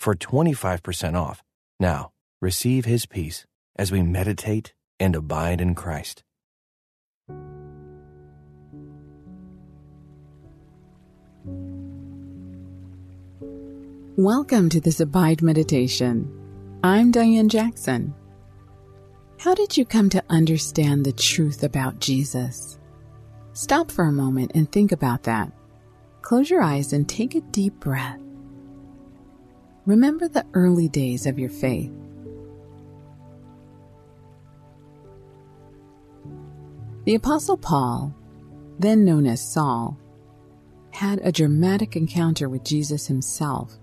for 25% off. Now, receive his peace as we meditate and abide in Christ. Welcome to this Abide Meditation. I'm Dianne Jackson. How did you come to understand the truth about Jesus? Stop for a moment and think about that. Close your eyes and take a deep breath. Remember the early days of your faith. The Apostle Paul, then known as Saul, had a dramatic encounter with Jesus himself.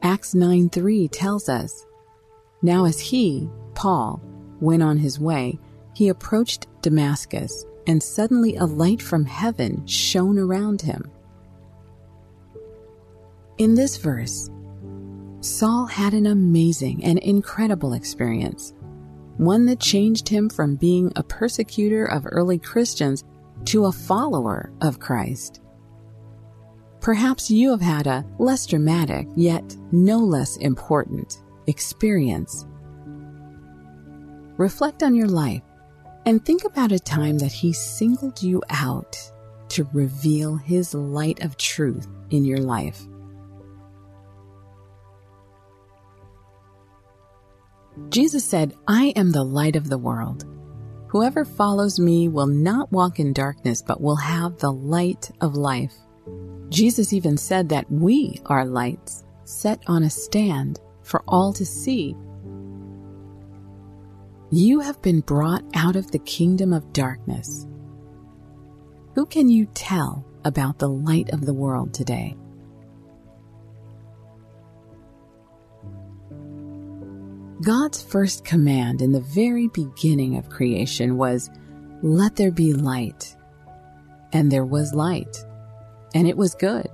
Acts 9 3 tells us, Now as he, Paul, went on his way, he approached Damascus, and suddenly a light from heaven shone around him. In this verse, Saul had an amazing and incredible experience, one that changed him from being a persecutor of early Christians to a follower of Christ. Perhaps you have had a less dramatic, yet no less important, experience. Reflect on your life and think about a time that He singled you out to reveal His light of truth in your life. Jesus said, I am the light of the world. Whoever follows me will not walk in darkness, but will have the light of life. Jesus even said that we are lights set on a stand for all to see. You have been brought out of the kingdom of darkness. Who can you tell about the light of the world today? God's first command in the very beginning of creation was, Let there be light. And there was light, and it was good.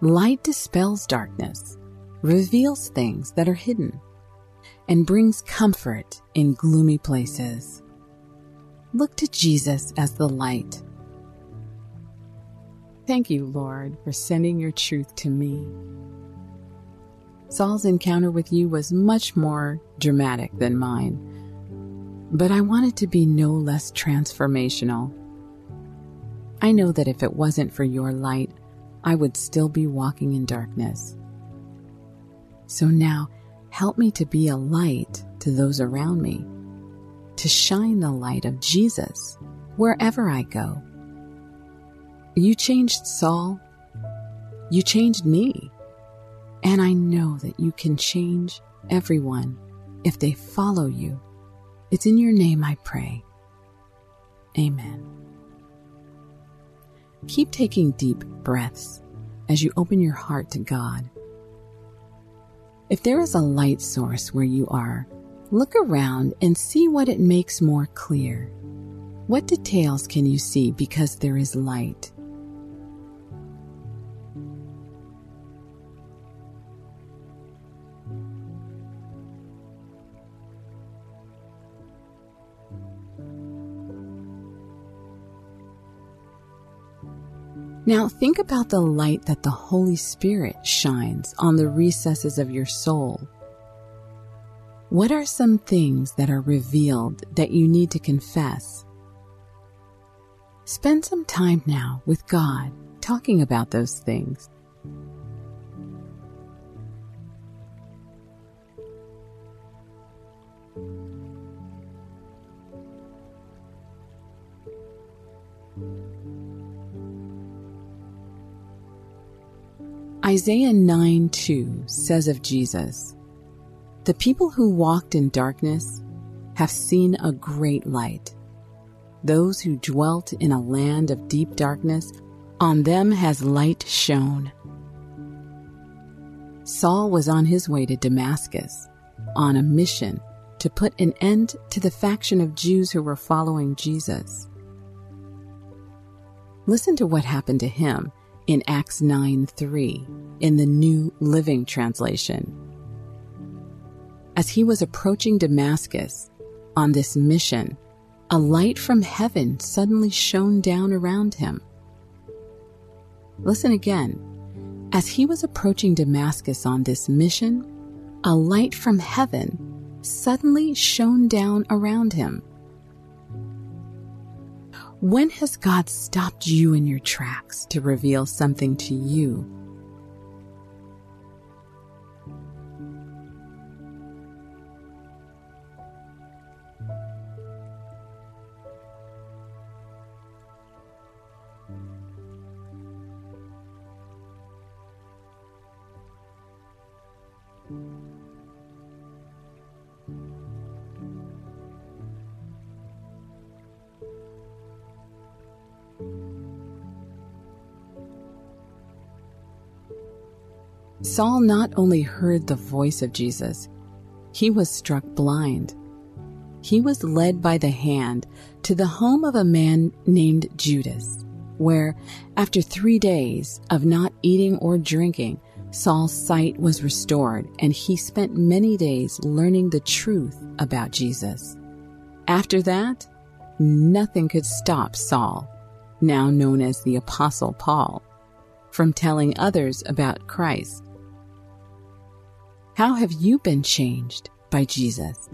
Light dispels darkness, reveals things that are hidden, and brings comfort in gloomy places. Look to Jesus as the light. Thank you, Lord, for sending your truth to me. Saul's encounter with you was much more dramatic than mine, but I want it to be no less transformational. I know that if it wasn't for your light, I would still be walking in darkness. So now, help me to be a light to those around me, to shine the light of Jesus wherever I go. You changed Saul. You changed me. And I know that you can change everyone if they follow you. It's in your name I pray. Amen. Keep taking deep breaths as you open your heart to God. If there is a light source where you are, look around and see what it makes more clear. What details can you see because there is light? Now think about the light that the Holy Spirit shines on the recesses of your soul. What are some things that are revealed that you need to confess? Spend some time now with God talking about those things. Isaiah 9 2 says of Jesus, The people who walked in darkness have seen a great light. Those who dwelt in a land of deep darkness, on them has light shone. Saul was on his way to Damascus on a mission to put an end to the faction of Jews who were following Jesus. Listen to what happened to him in Acts 9 3 in the New Living Translation. As he was approaching Damascus on this mission, a light from heaven suddenly shone down around him. Listen again. As he was approaching Damascus on this mission, a light from heaven suddenly shone down around him. When has God stopped you in your tracks to reveal something to you Saul not only heard the voice of Jesus, he was struck blind. He was led by the hand to the home of a man named Judas, where, after three days of not eating or drinking, Saul's sight was restored and he spent many days learning the truth about Jesus. After that, nothing could stop Saul, now known as the Apostle Paul, from telling others about Christ how have you been changed by Jesus?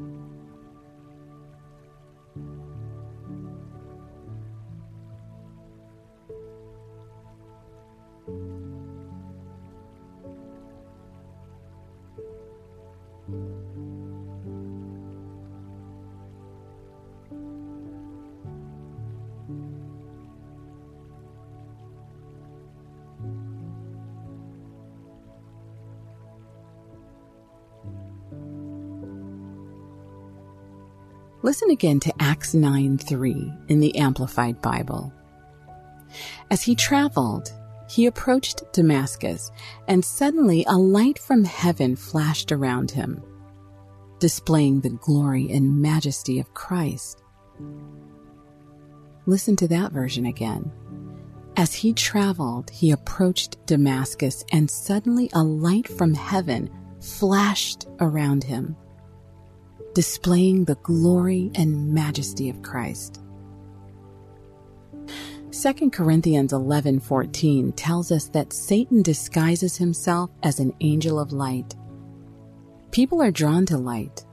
Listen again to Acts 9 3 in the Amplified Bible. As he traveled, he approached Damascus, and suddenly a light from heaven flashed around him, displaying the glory and majesty of Christ. Listen to that version again. As he traveled, he approached Damascus, and suddenly a light from heaven flashed around him displaying the glory and majesty of Christ. 2 Corinthians 11:14 tells us that Satan disguises himself as an angel of light. People are drawn to light,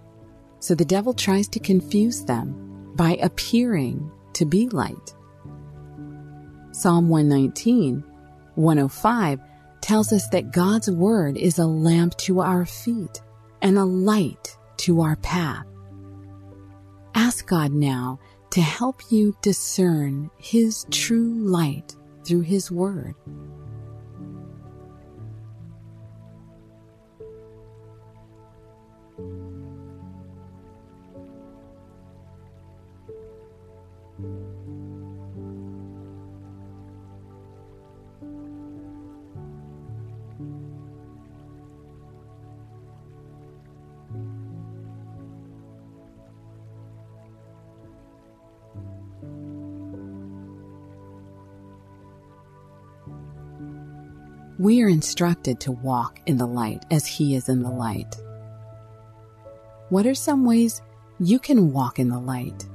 so the devil tries to confuse them by appearing to be light. Psalm 119, 105 tells us that God's word is a lamp to our feet and a light to our path. Ask God now to help you discern His true light through His Word. We are instructed to walk in the light as He is in the light. What are some ways you can walk in the light?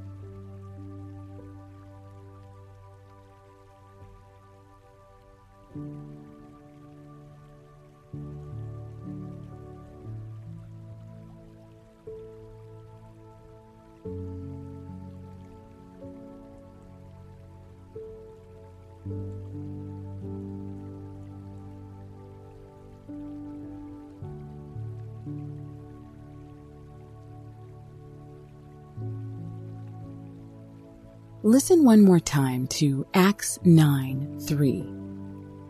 Listen one more time to Acts 9 3.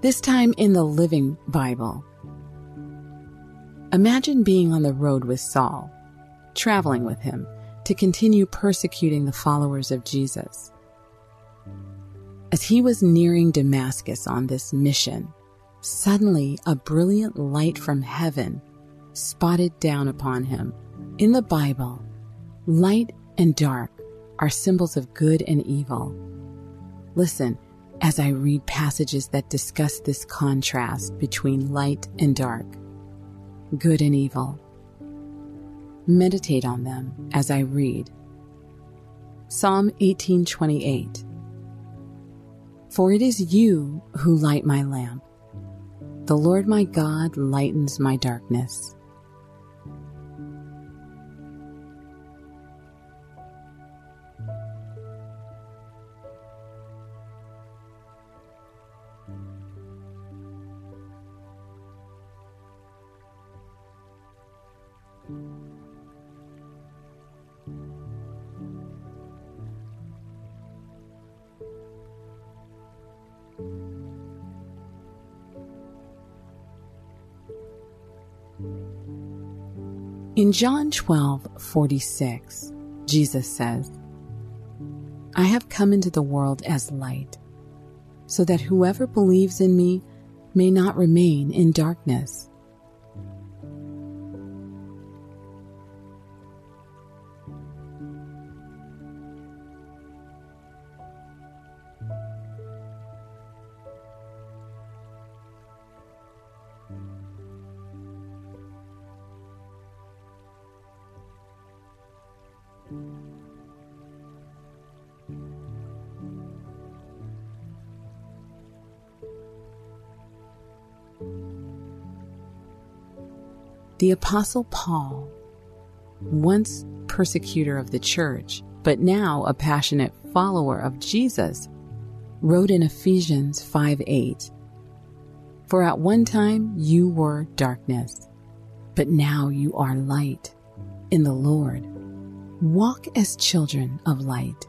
This time in the Living Bible. Imagine being on the road with Saul, traveling with him to continue persecuting the followers of Jesus. As he was nearing Damascus on this mission, Suddenly, a brilliant light from heaven spotted down upon him. In the Bible, light and dark are symbols of good and evil. Listen as I read passages that discuss this contrast between light and dark, good and evil. Meditate on them as I read. Psalm 1828 For it is you who light my lamp. The Lord my God lightens my darkness. In John 12, 46, Jesus says, I have come into the world as light, so that whoever believes in me may not remain in darkness. The Apostle Paul, once persecutor of the church, but now a passionate follower of Jesus, wrote in Ephesians 5 8, For at one time you were darkness, but now you are light in the Lord. Walk as children of light.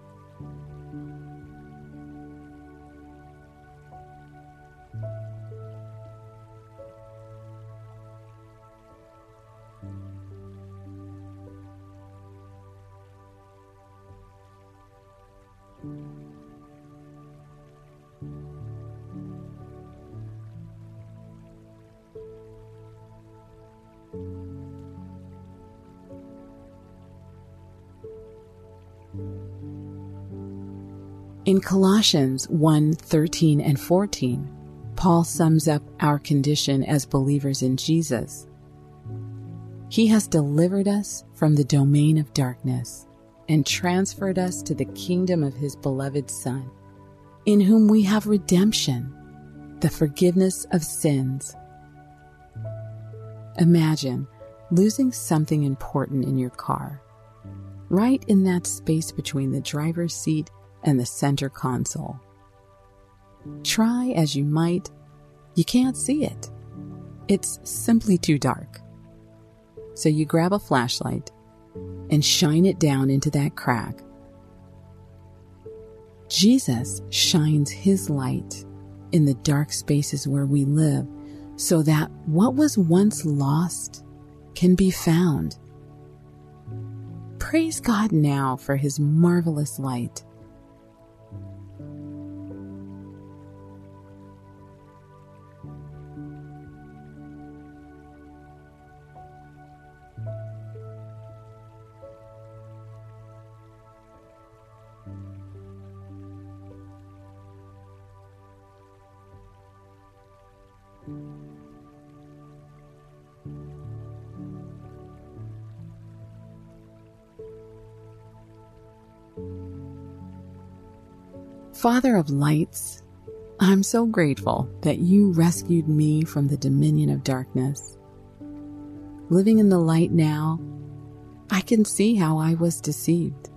In Colossians 1 13 and 14, Paul sums up our condition as believers in Jesus. He has delivered us from the domain of darkness and transferred us to the kingdom of his beloved Son, in whom we have redemption, the forgiveness of sins. Imagine losing something important in your car, right in that space between the driver's seat and the center console. Try as you might, you can't see it. It's simply too dark. So you grab a flashlight and shine it down into that crack. Jesus shines his light in the dark spaces where we live so that what was once lost can be found. Praise God now for his marvelous light. Father of lights, I'm so grateful that you rescued me from the dominion of darkness. Living in the light now, I can see how I was deceived.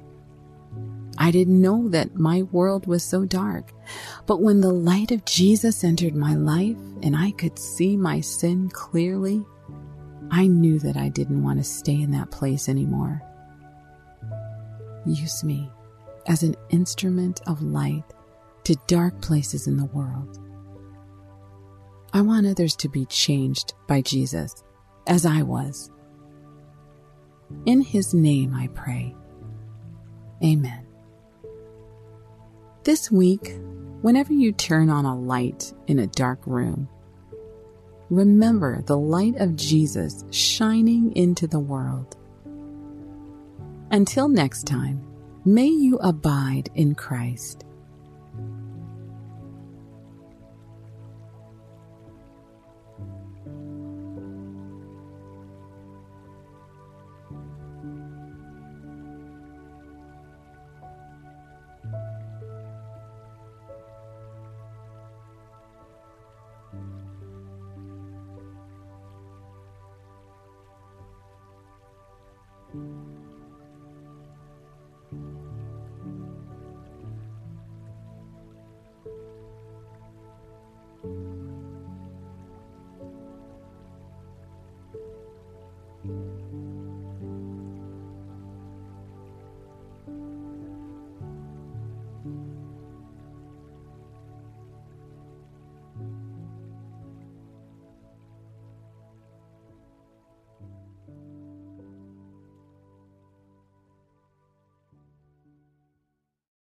I didn't know that my world was so dark. But when the light of Jesus entered my life and I could see my sin clearly, I knew that I didn't want to stay in that place anymore. Use me as an instrument of light to dark places in the world. I want others to be changed by Jesus as I was. In his name I pray. Amen. This week, whenever you turn on a light in a dark room, remember the light of Jesus shining into the world. Until next time, may you abide in Christ.